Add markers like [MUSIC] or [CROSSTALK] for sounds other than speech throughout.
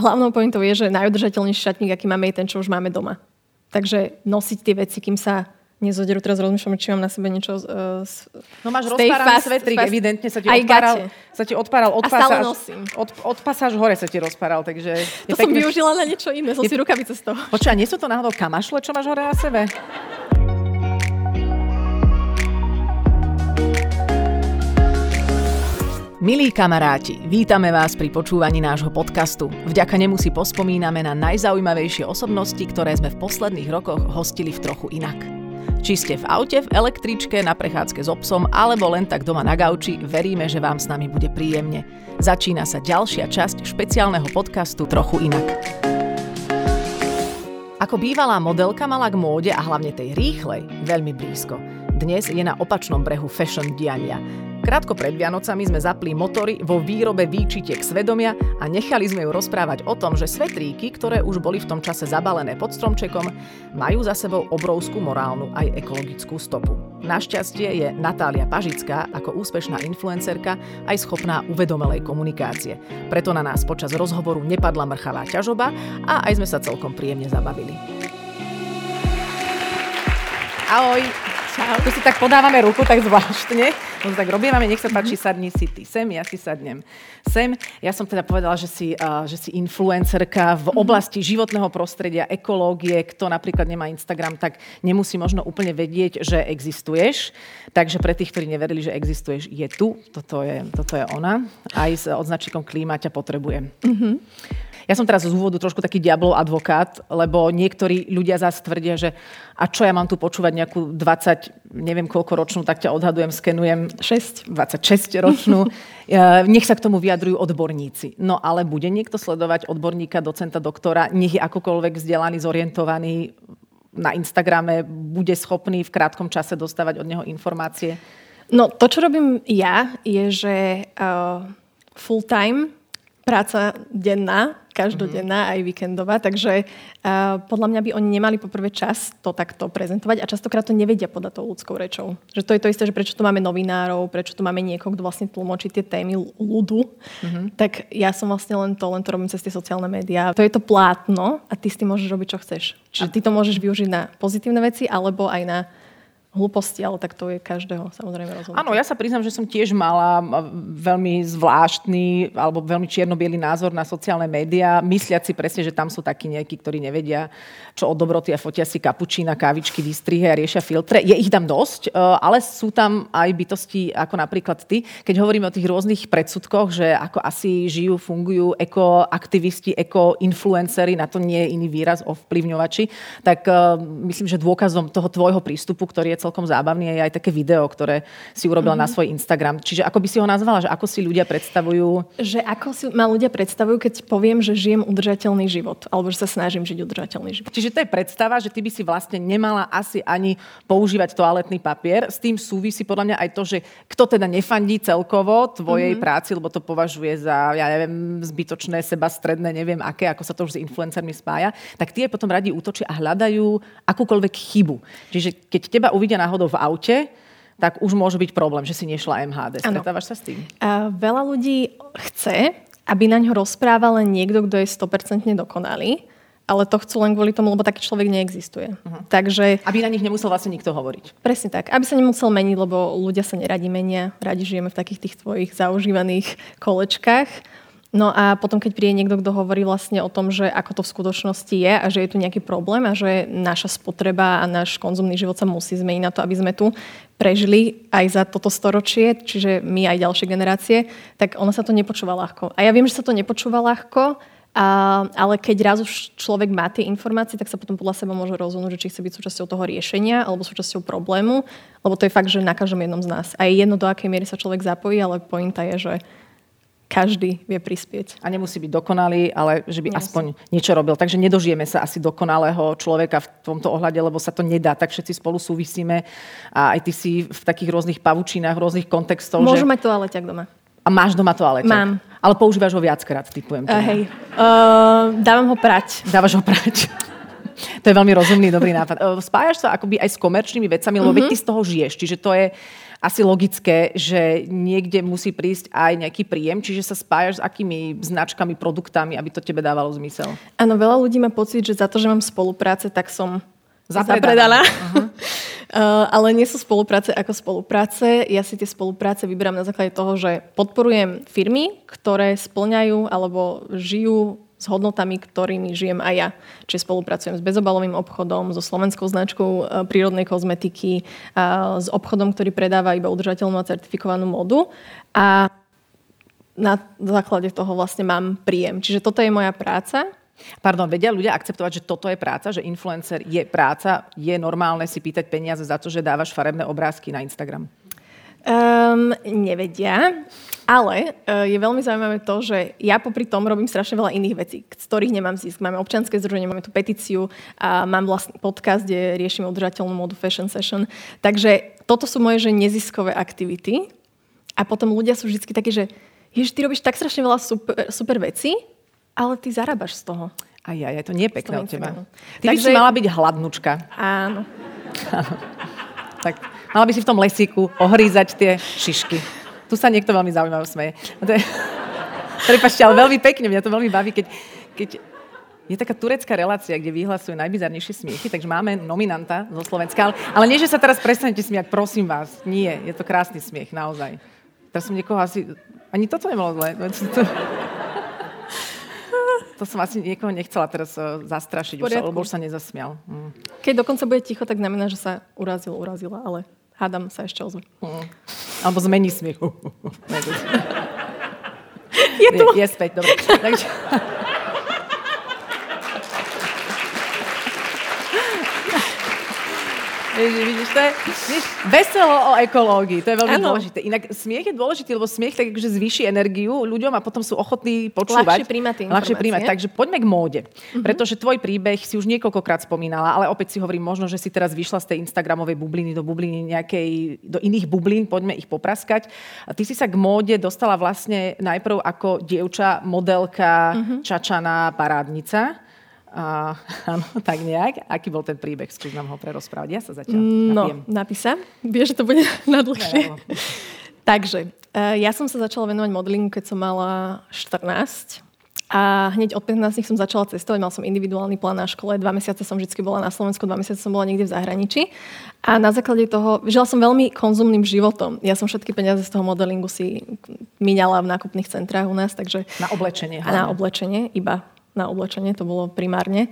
hlavnou pointou je, že najudržateľnejší šatník, aký máme, je ten, čo už máme doma. Takže nosiť tie veci, kým sa nezoderú. Teraz rozmýšľam, či mám na sebe niečo z No máš rozpáraný svetrík, evidentne sa ti odpáral. Gate. Sa ti odpáral od A stále nosím. Od, od pasáž hore sa ti rozpáral, takže... To som pekne... využila na niečo iné, som je... si rukavice z toho. Počkaj, nie sú to náhodou kamašle, čo máš hore na sebe? Milí kamaráti, vítame vás pri počúvaní nášho podcastu. Vďaka nemu si pospomíname na najzaujímavejšie osobnosti, ktoré sme v posledných rokoch hostili v trochu inak. Či ste v aute, v električke, na prechádzke s obsom alebo len tak doma na gauči, veríme, že vám s nami bude príjemne. Začína sa ďalšia časť špeciálneho podcastu Trochu inak. Ako bývalá modelka mala k móde a hlavne tej rýchlej veľmi blízko. Dnes je na opačnom brehu fashion diania. Krátko pred Vianocami sme zapli motory vo výrobe výčitiek svedomia a nechali sme ju rozprávať o tom, že svetríky, ktoré už boli v tom čase zabalené pod stromčekom, majú za sebou obrovskú morálnu aj ekologickú stopu. Našťastie je Natália Pažická ako úspešná influencerka aj schopná uvedomelej komunikácie. Preto na nás počas rozhovoru nepadla mrchavá ťažoba a aj sme sa celkom príjemne zabavili. Ahoj! Čau. Tu si tak podávame ruku, tak zvláštne. No tak robievame, nech sa páči, sadni si ty sem, ja si sadnem sem. Ja som teda povedala, že si, uh, že si influencerka v mhm. oblasti životného prostredia, ekológie. Kto napríklad nemá Instagram, tak nemusí možno úplne vedieť, že existuješ. Takže pre tých, ktorí neverili, že existuješ, je tu. Toto je, toto je ona. Aj s odznačníkom klíma ťa potrebujem. Mm-hmm. Ja som teraz z úvodu trošku taký diablov advokát, lebo niektorí ľudia zase tvrdia, že a čo ja mám tu počúvať nejakú 20, neviem koľko ročnú, tak ťa odhadujem, skenujem 6, 26 ročnú. [LAUGHS] Nech sa k tomu vyjadrujú odborníci. No ale bude niekto sledovať odborníka, docenta, doktora, nech je akokoľvek vzdelaný, zorientovaný na Instagrame, bude schopný v krátkom čase dostávať od neho informácie? No to, čo robím ja, je, že uh, full time práca denná, každodenná, mm-hmm. aj víkendová, takže uh, podľa mňa by oni nemali poprvé čas to takto prezentovať a častokrát to nevedia podať tou ľudskou rečou. Že to je to isté, že prečo tu máme novinárov, prečo tu máme niekoho, kto vlastne tlmočí tie témy ľudu, mm-hmm. tak ja som vlastne len to, len to robím cez tie sociálne médiá. To je to plátno a ty s tým môžeš robiť, čo chceš. Čiže ty to môžeš využiť na pozitívne veci alebo aj na hlúposti, ale tak to je každého samozrejme rozhodnutie. Áno, ja sa priznám, že som tiež mala veľmi zvláštny alebo veľmi čierno názor na sociálne médiá, mysliať si presne, že tam sú takí nejakí, ktorí nevedia, čo od dobroty a fotia si kapučína, kávičky, výstrihy a riešia filtre. Je ich tam dosť, e, ale sú tam aj bytosti ako napríklad ty. Keď hovoríme o tých rôznych predsudkoch, že ako asi žijú, fungujú ekoaktivisti, ekoinfluencery, na to nie je iný výraz, ovplyvňovači, tak uh, myslím, že dôkazom toho tvojho prístupu, ktorý je celkom zábavný je aj také video, ktoré si urobila mm-hmm. na mhm. svoj Instagram. Čiže ako by si ho nazvala, že ako si ľudia predstavujú? Že ako si ma ľudia predstavujú, keď poviem, že žijem udržateľný život, alebo že sa snažím žiť udržateľný život. Čiže to je predstava, že ty by si vlastne nemala asi ani používať toaletný papier. S tým súvisí podľa mňa aj to, že kto teda nefandí celkovo tvojej mm-hmm. práci, lebo to považuje za, ja neviem, zbytočné, seba stredné, neviem aké, ako sa to už s influencermi spája, tak tie potom radi útočia a hľadajú akúkoľvek chybu. Čiže keď teba uvidia ide náhodou v aute, tak už môže byť problém, že si nešla MHD. Stretávaš sa s tým? A veľa ľudí chce, aby na ňo rozprával len niekto, kto je 100% dokonalý, ale to chcú len kvôli tomu, lebo taký človek neexistuje. Uh-huh. Takže, aby na nich nemusel vlastne nikto hovoriť. Presne tak. Aby sa nemusel meniť, lebo ľudia sa neradi menia. Radi žijeme v takých tých tvojich zaužívaných kolečkách. No a potom, keď príde niekto, kto hovorí vlastne o tom, že ako to v skutočnosti je a že je tu nejaký problém a že naša spotreba a náš konzumný život sa musí zmeniť na to, aby sme tu prežili aj za toto storočie, čiže my aj ďalšie generácie, tak ono sa to nepočúva ľahko. A ja viem, že sa to nepočúva ľahko, a, ale keď raz už človek má tie informácie, tak sa potom podľa seba môže rozhodnúť, že či chce byť súčasťou toho riešenia alebo súčasťou problému, lebo to je fakt, že na každom jednom z nás. A je jedno, do akej miery sa človek zapojí, ale pointa je, že každý vie prispieť. A nemusí byť dokonalý, ale že by nemusí. aspoň niečo robil. Takže nedožijeme sa asi dokonalého človeka v tomto ohľade, lebo sa to nedá. Tak všetci spolu súvisíme a aj ty si v takých rôznych pavučinách, rôznych kontextoch. Môžu že... mať toaleťak doma. A máš doma toaleťak? Mám. Ale používaš ho viackrát, typujem. Uh, hej. Uh, dávam ho prať. Dávaš ho prať. [LAUGHS] to je veľmi rozumný, dobrý nápad. Uh, spájaš sa akoby aj s komerčnými vecami, lebo veď ty z toho žiješ. Čiže to je asi logické, že niekde musí prísť aj nejaký príjem, čiže sa spájaš s akými značkami, produktami, aby to tebe dávalo zmysel? Áno, veľa ľudí má pocit, že za to, že mám spolupráce, tak som Zapredaná. zapredaná. Uh-huh. [LAUGHS] Uh, ale nie sú spolupráce ako spolupráce. Ja si tie spolupráce vyberám na základe toho, že podporujem firmy, ktoré splňajú alebo žijú s hodnotami, ktorými žijem aj ja. Čiže spolupracujem s bezobalovým obchodom, so slovenskou značkou e, prírodnej kozmetiky, a s obchodom, ktorý predáva iba udržateľnú a certifikovanú modu. A na základe toho vlastne mám príjem. Čiže toto je moja práca. Pardon, vedia ľudia akceptovať, že toto je práca, že influencer je práca, je normálne si pýtať peniaze za to, že dávaš farebné obrázky na Instagram? Um, nevedia, ale uh, je veľmi zaujímavé to, že ja popri tom robím strašne veľa iných vecí, z ktorých nemám zisk. Máme občianske združenie, máme tu petíciu a mám vlastný podcast, kde riešime udržateľnú modu Fashion Session. Takže toto sú moje že neziskové aktivity. A potom ľudia sú vždy takí, že ježiš, ty robíš tak strašne veľa super, super vecí, ale ty zarábaš z toho. Aj, aj, to nie je pekné od teba. Ty Takže... by si mala byť hladnučka. Áno. [LAUGHS] tak mala by si v tom lesíku ohrízať tie šišky. Tu sa niekto veľmi zaujímavé smeje. Je... Prepačte, ale veľmi pekne, mňa to veľmi baví, keď, keď je taká turecká relácia, kde vyhlasujú najbizarnejšie smiechy, takže máme nominanta zo Slovenska. Ale, ale nie, že sa teraz prestanete smiať, prosím vás. Nie, je to krásny smiech, naozaj. Teraz som niekoho asi... Ani toto nebolo zlé. To som asi niekoho nechcela teraz uh, zastrašiť, už sa, lebo už sa nezasmial. Mm. Keď dokonca bude ticho, tak znamená, že sa urazil, urazila, ale hádam sa ešte ozve. Mm. Alebo zmení smiech. [LAUGHS] je, to... je, je späť, dobre. Takže... Vidíš, to je vidíš, veselo o ekológii, to je veľmi ano. dôležité. Inak smiech je dôležitý, lebo smiech tak akože zvýši energiu ľuďom a potom sú ochotní počúvať. Ľahšie príjmať tie Ľahšie príjmať. Takže poďme k móde. Uh-huh. Pretože tvoj príbeh si už niekoľkokrát spomínala, ale opäť si hovorím, možno, že si teraz vyšla z tej Instagramovej bubliny do bubliny nejakej, do iných bublín, poďme ich popraskať. A ty si sa k móde dostala vlastne najprv ako dievča, modelka, uh-huh. čačaná, parádnica. A, [LAUGHS] áno, tak nejak. Aký bol ten príbeh? Skús nám ho prerozprávať. Ja sa zatiaľ No, napísa. Vieš, že to bude [LAUGHS] na dlhšie. [LAUGHS] Takže, uh, ja som sa začala venovať modelingu, keď som mala 14. A hneď od 15 som začala cestovať, mal som individuálny plán na škole, dva mesiace som vždy bola na Slovensku, dva mesiace som bola niekde v zahraničí. A na základe toho, žila som veľmi konzumným životom. Ja som všetky peniaze z toho modelingu si míňala v nákupných centrách u nás, takže... Na oblečenie. A na oblečenie, iba na oblečenie, to bolo primárne.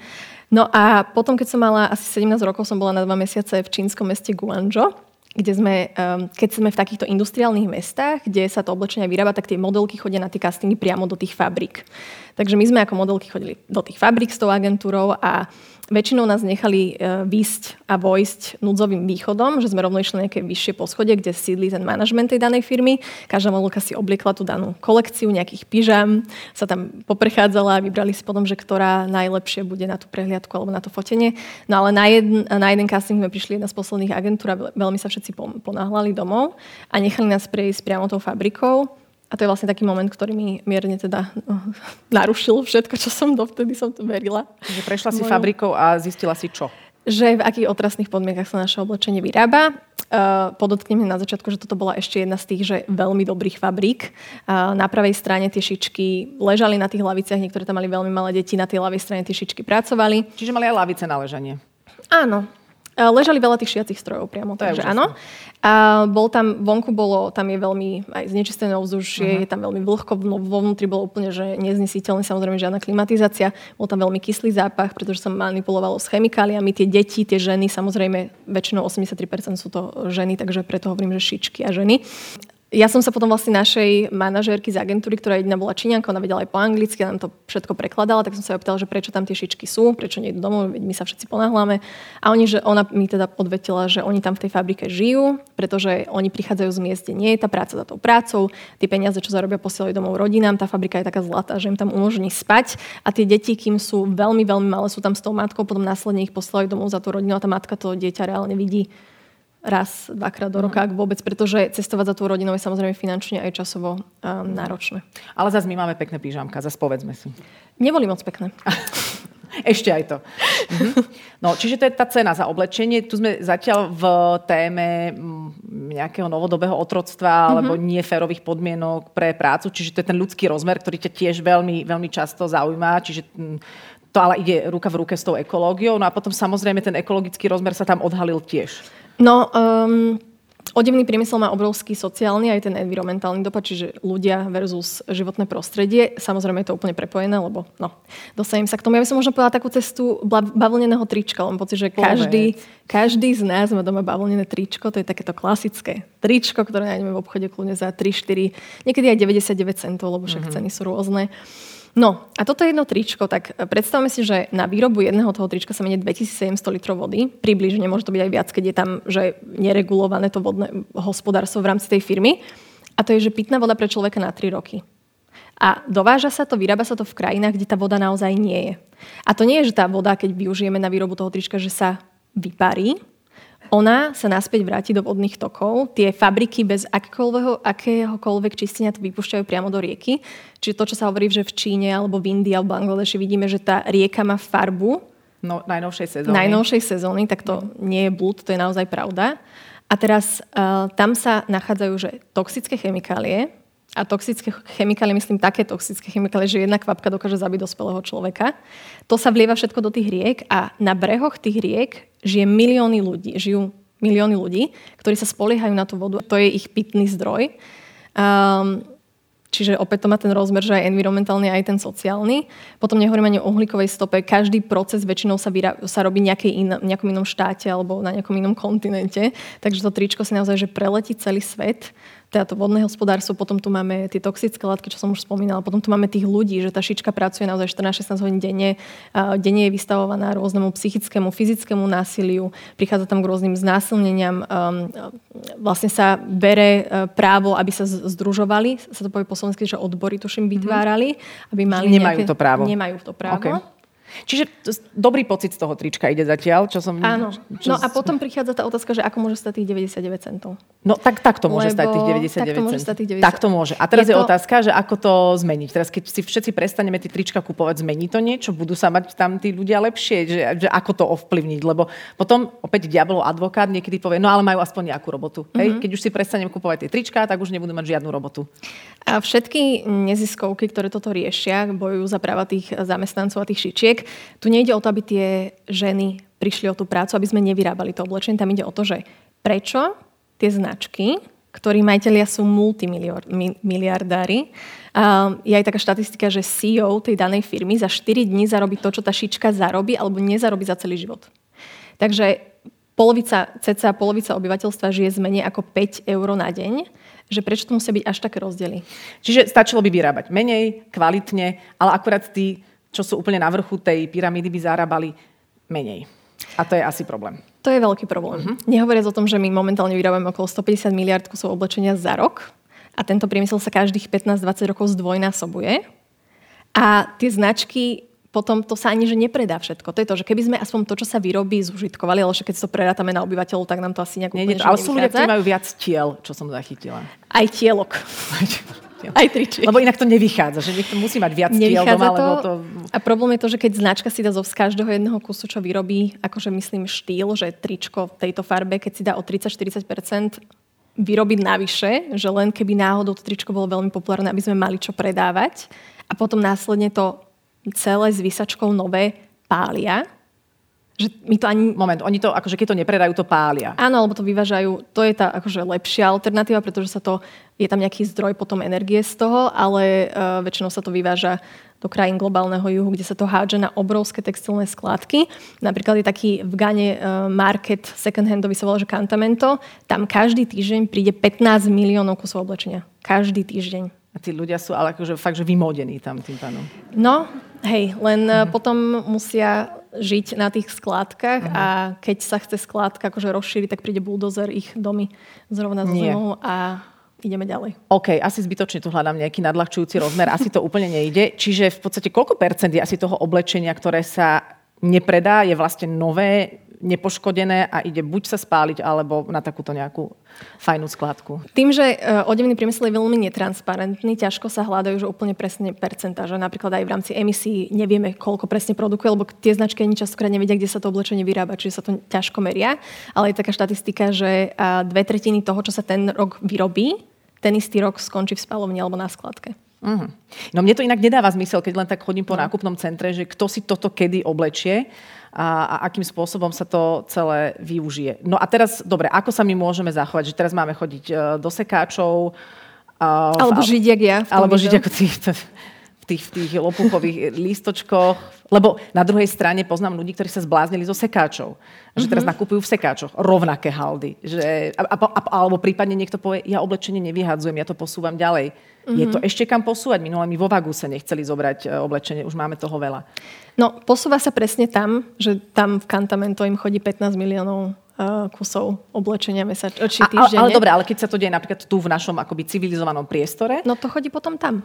No a potom, keď som mala asi 17 rokov, som bola na dva mesiace v čínskom meste Guangzhou, kde sme, um, keď sme v takýchto industriálnych mestách, kde sa to oblečenie vyrába, tak tie modelky chodia na tie castingy priamo do tých fabrik. Takže my sme ako modelky chodili do tých fabrik s tou agentúrou a Väčšinou nás nechali uh, výsť a vojsť núdzovým východom, že sme rovno išli nejaké vyššie poschodie, kde sídli ten manažment tej danej firmy. Každá modelka si obliekla tú danú kolekciu nejakých pyžam, sa tam poprechádzala a vybrali si potom, že ktorá najlepšie bude na tú prehliadku alebo na to fotenie. No ale na jeden, na jeden casting sme prišli jedna z posledných agentúr a veľmi sa všetci ponáhľali domov a nechali nás prejsť priamo tou fabrikou a to je vlastne taký moment, ktorý mi mierne teda no, [LAUGHS] narušil všetko, čo som dovtedy som to verila. Že prešla si Moju... fabrikou a zistila si čo? Že v akých otrasných podmienkach sa naše oblečenie vyrába. Uh, podotknem na začiatku, že toto bola ešte jedna z tých, že veľmi dobrých fabrík. Uh, na pravej strane tie šičky ležali na tých laviciach, niektoré tam mali veľmi malé deti, na tej ľavej strane tie šičky pracovali. Čiže mali aj lavice na ležanie. Áno, Ležali veľa tých šiacich strojov priamo, to takže áno. A bol tam, vonku bolo, tam je veľmi aj znečistené ovzdušie, uh-huh. je tam veľmi vlhko, no, vo vnútri bolo úplne že neznesiteľné, samozrejme žiadna klimatizácia, bol tam veľmi kyslý zápach, pretože sa manipulovalo s chemikáliami, tie deti, tie ženy, samozrejme väčšinou 83% sú to ženy, takže preto hovorím, že šičky a ženy ja som sa potom vlastne našej manažérky z agentúry, ktorá jediná bola Číňanka, ona vedela aj po anglicky, nám to všetko prekladala, tak som sa jej opýtala, že prečo tam tie šičky sú, prečo nie domov, veď my sa všetci ponáhľame. A oni, že ona mi teda podvetila, že oni tam v tej fabrike žijú, pretože oni prichádzajú z miest, nie je tá práca za tou prácou, tie peniaze, čo zarobia, posielajú domov rodinám, tá fabrika je taká zlatá, že im tam umožní spať. A tie deti, kým sú veľmi, veľmi malé, sú tam s tou matkou, potom následne ich posielajú domov za tú rodinu a tá matka to dieťa reálne vidí raz, dvakrát do roka, ak vôbec, pretože cestovať za tú rodinou je samozrejme finančne aj časovo um, náročné. Ale zase my máme pekné pyžamka, zase povedzme si. Neboli moc pekné. [LAUGHS] Ešte aj to. No, čiže to je tá cena za oblečenie. Tu sme zatiaľ v téme mm, nejakého novodobého otroctva mm-hmm. alebo neférových podmienok pre prácu, čiže to je ten ľudský rozmer, ktorý ťa tiež veľmi, veľmi často zaujíma, čiže mm, to ale ide ruka v ruke s tou ekológiou. No a potom samozrejme ten ekologický rozmer sa tam odhalil tiež. No, um, Odevný priemysel má obrovský sociálny aj ten environmentálny dopad, čiže ľudia versus životné prostredie. Samozrejme je to úplne prepojené, lebo no, dostanem sa k tomu. Ja by som možno povedala takú cestu bavlneného trička, len pocit, že každý, každý z nás má doma bavlnené tričko, to je takéto klasické tričko, ktoré nájdeme v obchode kľudne za 3, 4, niekedy aj 99 centov, lebo však mm-hmm. ceny sú rôzne. No a toto jedno tričko, tak predstavme si, že na výrobu jedného toho trička sa mení 2700 litrov vody. Približne môže to byť aj viac, keď je tam že neregulované to vodné hospodárstvo v rámci tej firmy. A to je, že pitná voda pre človeka na 3 roky. A dováža sa to, vyrába sa to v krajinách, kde tá voda naozaj nie je. A to nie je, že tá voda, keď využijeme na výrobu toho trička, že sa vyparí, ona sa naspäť vráti do vodných tokov. Tie fabriky bez akéhokoľvek čistenia to vypúšťajú priamo do rieky. Čiže to, čo sa hovorí, že v Číne alebo v Indii alebo Bangladeši vidíme, že tá rieka má farbu no, najnovšej sezóny. Najnovšej sezóny, tak to nie je blúd, to je naozaj pravda. A teraz uh, tam sa nachádzajú že toxické chemikálie, a toxické chemikálie, myslím také toxické chemikálie, že jedna kvapka dokáže zabiť dospelého človeka. To sa vlieva všetko do tých riek a na brehoch tých riek žije milióny ľudí, žijú milióny ľudí, ktorí sa spoliehajú na tú vodu. To je ich pitný zdroj. Um, Čiže opäť to má ten rozmer, že aj environmentálny, aj ten sociálny. Potom nehovorím ani o uhlíkovej stope. Každý proces väčšinou sa, vyra- sa robí nejakej in- nejakom inom štáte alebo na nejakom inom kontinente. Takže to tričko si naozaj že preletí celý svet teda to vodné hospodárstvo, potom tu máme tie toxické látky, čo som už spomínala, potom tu máme tých ľudí, že tá šička pracuje naozaj 14-16 hodín denne, denne je vystavovaná rôznemu psychickému, fyzickému násiliu, prichádza tam k rôznym znásilneniam, vlastne sa bere e, právo, aby sa združovali, sa to povie po slovensky, že odbory tuším vytvárali, aby mali Nemajú nejaké, to právo. Nemajú to právo. Okay. Čiže dobrý pocit z toho trička ide zatiaľ, čo som... Áno. Čo no a potom prichádza tá otázka, že ako môže stať tých 99 centov. No tak, tak to môže Lebo, stať tých 99 tak to môže stať tých 90... Tak to môže. A teraz je, je to... otázka, že ako to zmeniť. Teraz keď si všetci prestaneme tie trička kupovať, zmení to niečo? Budú sa mať tam tí ľudia lepšie? Že, že ako to ovplyvniť? Lebo potom opäť diabolov advokát niekedy povie, no ale majú aspoň nejakú robotu. Mm-hmm. Hej? Mhm. Keď už si prestanem kupovať tie trička, tak už nebudú mať žiadnu robotu. A všetky neziskovky, ktoré toto riešia, bojujú za práva tých zamestnancov a tých šičiek, tu nejde o to, aby tie ženy prišli o tú prácu, aby sme nevyrábali to oblečenie. Tam ide o to, že prečo tie značky, ktorí majiteľia sú multimiliardári. Je aj taká štatistika, že CEO tej danej firmy za 4 dní zarobí to, čo tá šička zarobí, alebo nezarobí za celý život. Takže polovica, cca polovica obyvateľstva žije z menej ako 5 eur na deň že prečo to musia byť až také rozdiely. Čiže stačilo by vyrábať menej, kvalitne, ale akurát tí čo sú úplne na vrchu tej pyramídy, by zarábali menej. A to je asi problém. To je veľký problém. Uh-huh. Nehovoriac o tom, že my momentálne vyrábame okolo 150 miliard kusov oblečenia za rok a tento priemysel sa každých 15-20 rokov zdvojnásobuje. A tie značky potom to sa ani že nepredá všetko. To je to, že keby sme aspoň to, čo sa vyrobí, zužitkovali, ale keď to predátame na obyvateľov, tak nám to asi nejak úplne, Ale sú ľudia, ktorí majú viac tiel, čo som zachytila. Aj tielok. Aj tričiek. Lebo inak to nevychádza, že niekto musí mať viac tiel doma, to. lebo to... A problém je to, že keď značka si dá zo z každého jedného kusu, čo vyrobí, akože myslím štýl, že tričko v tejto farbe, keď si dá o 30-40% vyrobiť navyše, že len keby náhodou to tričko bolo veľmi populárne, aby sme mali čo predávať a potom následne to celé s vysačkou nové pália, že my to ani... Moment, oni to, akože keď to nepredajú, to pália. Áno, alebo to vyvážajú. To je tá akože lepšia alternatíva, pretože sa to, je tam nejaký zdroj potom energie z toho, ale uh, väčšinou sa to vyváža do krajín globálneho juhu, kde sa to hádže na obrovské textilné skladky. Napríklad je taký v Gane uh, market second handový sa volá, že Cantamento. Tam každý týždeň príde 15 miliónov kusov oblečenia. Každý týždeň. A tí ľudia sú ale akože fakt, že vymodení tam tým pánom. No, hej, len uh-huh. potom musia žiť na tých skládkach uh-huh. a keď sa chce skládka akože rozšíriť, tak príde buldozer ich domy zrovna zo zemou a ideme ďalej. OK, asi zbytočne tu hľadám nejaký nadľahčujúci rozmer, asi to úplne nejde. Čiže v podstate koľko percent je asi toho oblečenia, ktoré sa nepredá, je vlastne nové, nepoškodené a ide buď sa spáliť, alebo na takúto nejakú fajnú skladku. Tým, že uh, odevný priemysel je veľmi netransparentný, ťažko sa hľadajú že úplne presne percentáže. Napríklad aj v rámci emisí nevieme, koľko presne produkuje, lebo tie značky ani častokrát nevedia, kde sa to oblečenie vyrába, čiže sa to ťažko meria. Ale je taká štatistika, že uh, dve tretiny toho, čo sa ten rok vyrobí, ten istý rok skončí v spalovni alebo na skladke. Uh-huh. No mne to inak nedáva zmysel, keď len tak chodím po no. nákupnom centre, že kto si toto kedy oblečie a, a akým spôsobom sa to celé využije. No a teraz, dobre, ako sa my môžeme zachovať? Že teraz máme chodiť uh, do sekáčov. Uh, alebo žiť, jak ja. Alebo žiť ako ty [LAUGHS] tých, v tých lopuchových lístočkoch. Lebo na druhej strane poznám ľudí, ktorí sa zbláznili zo sekáčov. Že teraz mm-hmm. nakupujú v sekáčoch rovnaké haldy. Že, a, a, a, alebo prípadne niekto povie, ja oblečenie nevyhadzujem, ja to posúvam ďalej. Mm-hmm. Je to ešte kam posúvať? Minule mi vo Vagu sa nechceli zobrať e, oblečenie, už máme toho veľa. No, posúva sa presne tam, že tam v Cantamento im chodí 15 miliónov uh, kusov oblečenia mesač, či týždenne. A, ale dobre, ale keď sa to deje napríklad tu v našom akoby civilizovanom priestore? No to chodí potom tam.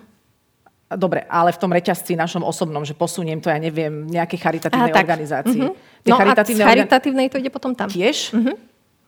Dobre, ale v tom reťazci našom osobnom, že posuniem to, ja neviem, nejaké charitatívnej Aha, organizácii. Uh-huh. No charitatívne a z charitatívnej to ide potom tam. Tiež? Uh-huh.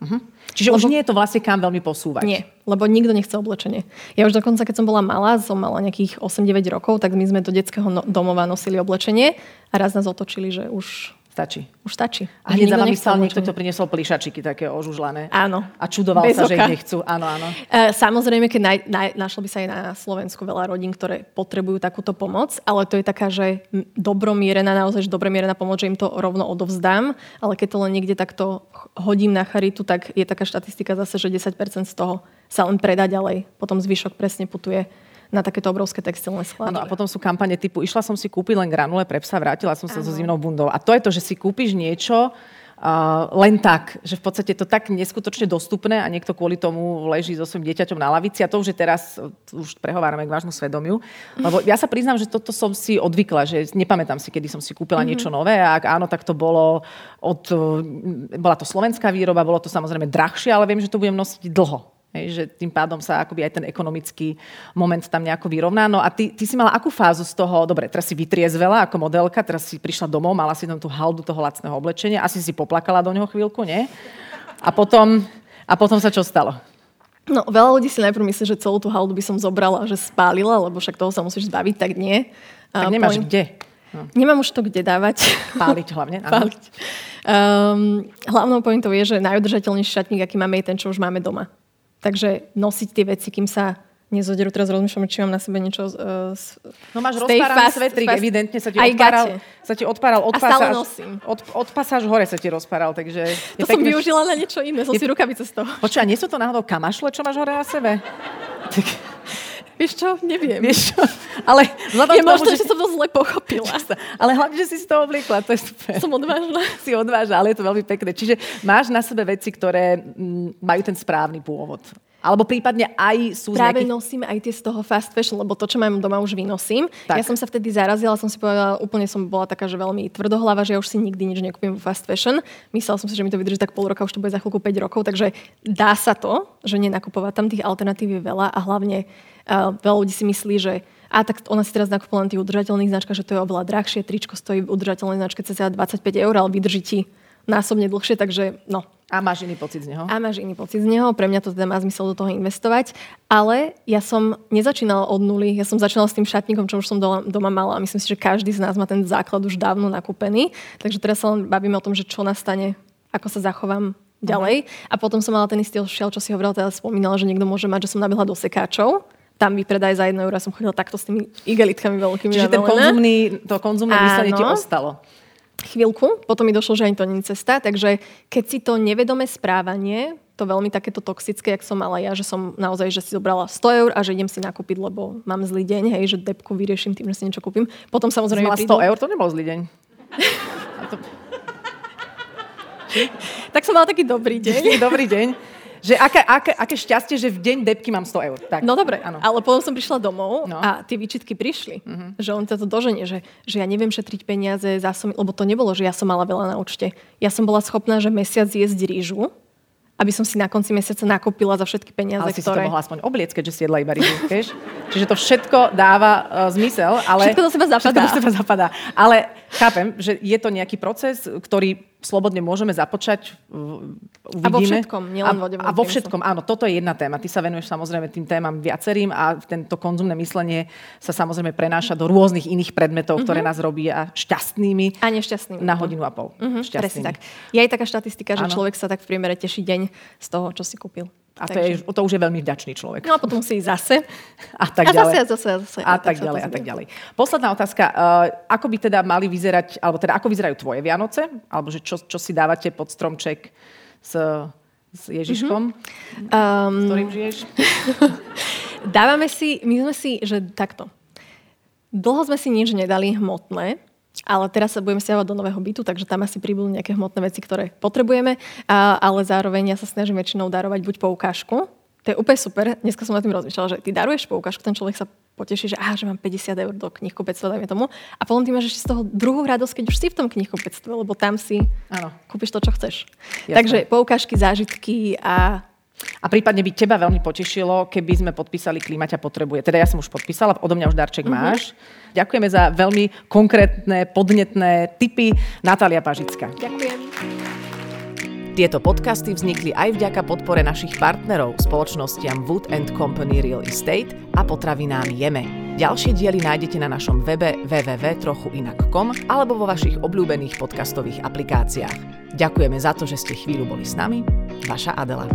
Uh-huh. Čiže lebo, už nie je to vlastne kam veľmi posúvať. Nie, lebo nikto nechce oblečenie. Ja už dokonca, keď som bola malá, som mala nejakých 8-9 rokov, tak my sme do detského no- domova nosili oblečenie a raz nás otočili, že už Stačí. Už stačí. A hneď za vami stal niekto, kto priniesol plišačiky také ožužlané. Áno. A čudoval Bez sa, oka. že ich nechcú. Áno, áno. E, samozrejme, keď naj, naj, našlo by sa aj na Slovensku veľa rodín, ktoré potrebujú takúto pomoc, ale to je taká, že dobromierená, naozaj že dobromierená pomoc, že im to rovno odovzdám, ale keď to len niekde takto hodím na charitu, tak je taká štatistika zase, že 10% z toho sa len predá ďalej. Potom zvyšok presne putuje na takéto obrovské textilné sklady. Áno, a potom sú kampane typu, išla som si kúpiť len granule pre psa, vrátila som sa ano. so zimnou bundou. A to je to, že si kúpiš niečo, Uh, len tak, že v podstate je to tak neskutočne dostupné a niekto kvôli tomu leží so svojím dieťaťom na lavici a to už je teraz, už prehovárame k vášmu svedomiu. Lebo ja sa priznám, že toto som si odvykla, že nepamätám si, kedy som si kúpila mm-hmm. niečo nové a ak áno, tak to bolo od, bola to slovenská výroba, bolo to samozrejme drahšie, ale viem, že to budem nosiť dlho. Hej, že tým pádom sa akoby aj ten ekonomický moment tam nejako vyrovná. No a ty, ty si mala akú fázu z toho, dobre, teraz si vytriezvela ako modelka, teraz si prišla domov, mala si tam tú haldu toho lacného oblečenia, asi si poplakala do neho chvíľku, nie? A potom, a potom sa čo stalo? No, veľa ľudí si najprv myslí, že celú tú haldu by som zobrala, že spálila, lebo však toho sa musíš zbaviť, tak nie. Tak nemáš point... kde? No. Nemám už to kde dávať. Páliť hlavne. Páliť. Um, hlavnou pointou je, že najudržateľnejší šatník, aký máme, je ten, čo už máme doma. Takže nosiť tie veci, kým sa nezoderú. Teraz rozmýšľam, či mám na sebe niečo z, No máš rozpáraný svetrík, fast, evidentne sa ti odpáral, sa ti odpáral od, pasáž, od, od pasáž hore sa ti rozpáral, takže... To som pekne, využila na niečo iné, som je, si rukavice z toho. Počúva, nie sú to náhodou kamašle, čo máš hore na sebe? Tak... [LAUGHS] Vieš čo? Neviem. Vieš čo? Ale je možné, že... že som to zle pochopila. Ale hlavne, že si z toho obliekla, to je super. Som odvážna. [LAUGHS] Si odvážna, ale je to veľmi pekné. Čiže máš na sebe veci, ktoré mm, majú ten správny pôvod. Alebo prípadne aj sú Práve nejakých... nosím aj tie z toho fast fashion, lebo to, čo mám doma, už vynosím. Tak. Ja som sa vtedy zarazila, som si povedala, úplne som bola taká, že veľmi tvrdohlava, že ja už si nikdy nič nekúpim v fast fashion. Myslela som si, že mi to vydrží tak pol roka, už to bude za chvíľku 5 rokov, takže dá sa to, že nenakupovať tam tých alternatív je veľa a hlavne uh, veľa ľudí si myslí, že a tak ona si teraz nakúpila len tých udržateľných značkách, že to je oveľa drahšie, tričko stojí v udržateľnej značke cca 25 eur, ale vydrží ti násobne dlhšie, takže no. A máš iný pocit z neho? A máš iný pocit z neho, pre mňa to teda má zmysel do toho investovať. Ale ja som nezačínala od nuly, ja som začínala s tým šatníkom, čo už som doma, mala. A myslím si, že každý z nás má ten základ už dávno nakúpený. Takže teraz sa len bavíme o tom, že čo nastane, ako sa zachovám ďalej. Uh-huh. A potom som mala ten istý šiel, čo si hovorila, teda spomínala, že niekto môže mať, že som nabehla do sekáčov tam mi predaj za 1 euro. som chodila takto s tými igelitkami veľkými. Čiže ten konzumný, to konzumné myslenie ti ostalo chvíľku, potom mi došlo, že ani to nie je cesta, takže keď si to nevedomé správanie, to veľmi takéto toxické, jak som mala ja, že som naozaj, že si zobrala 100 eur a že idem si nakúpiť, lebo mám zlý deň, hej, že depku vyrieším tým, že si niečo kúpim. Potom samozrejme... Mala 100 eur, to nebol zlý deň. to... [LAUGHS] tak som mala taký dobrý deň. dobrý deň. Že aké, aké, aké šťastie, že v deň depky mám 100 eur. Tak, no dobre, ano. ale potom som prišla domov no. a tie výčitky prišli. Uh-huh. Že on to doženie, že, že ja neviem šetriť peniaze, zásom, lebo to nebolo, že ja som mala veľa na účte. Ja som bola schopná, že mesiac jesť rýžu, aby som si na konci mesiaca nakopila za všetky peniaze, ale si ktoré... si to mohla aspoň obliec, keďže si jedla iba [LAUGHS] vieš? Čiže to všetko dáva uh, zmysel, ale... Všetko do seba zapadá. Všetko do seba zapadá. Ale chápem, že je to nejaký proces, ktorý slobodne môžeme započať. Uvidíme. A vo všetkom, nielen vode. A, a vo všetkom, áno, toto je jedna téma. Ty sa venuješ samozrejme tým témam viacerým a tento konzumné myslenie sa samozrejme prenáša do rôznych iných predmetov, mm-hmm. ktoré nás robí a šťastnými. A nešťastnými. Na hodinu a pol. Mm-hmm, presne tak. Je aj taká štatistika, že áno. človek sa tak v priemere teší deň z toho, čo si kúpil. A to, je, to už je veľmi vďačný človek. No a potom si zase. [LAUGHS] A tak a ďalej. A zase, zase, zase. A, a tak, ďalej, a tak ďalej. Posledná otázka. Uh, ako by teda mali vyzerať, alebo teda ako vyzerajú tvoje Vianoce? Alebo že čo, čo si dávate pod stromček s, s Ježiškom? Mm-hmm. Um, s ktorým žiješ? [LAUGHS] Dávame si, my sme si, že takto. Dlho sme si nič nedali hmotné, ale teraz sa budeme stiahovať do nového bytu, takže tam asi príbudú nejaké hmotné veci, ktoré potrebujeme, a, ale zároveň ja sa snažím väčšinou darovať buď poukážku, to je úplne super. Dneska som nad tým rozmýšľala, že ty daruješ poukážku, ten človek sa poteší, že, aha, že mám 50 eur do knihkupectva, dajme tomu. A potom ty máš ešte z toho druhú radosť, keď už si v tom knihkupectve, lebo tam si ano. kúpiš to, čo chceš. Jasne. Takže poukážky, zážitky a a prípadne by teba veľmi potešilo, keby sme podpísali Klíma ťa potrebuje. Teda ja som už podpísala, odo mňa už darček mm-hmm. máš. Ďakujeme za veľmi konkrétne, podnetné tipy. Natália Pažická. Ďakujem. Tieto podcasty vznikli aj vďaka podpore našich partnerov, spoločnostiam Wood and Company Real Estate a potravinám Jeme. Ďalšie diely nájdete na našom webe www.trochuinak.com alebo vo vašich obľúbených podcastových aplikáciách. Ďakujeme za to, že ste chvíľu boli s nami. Vaša Adela.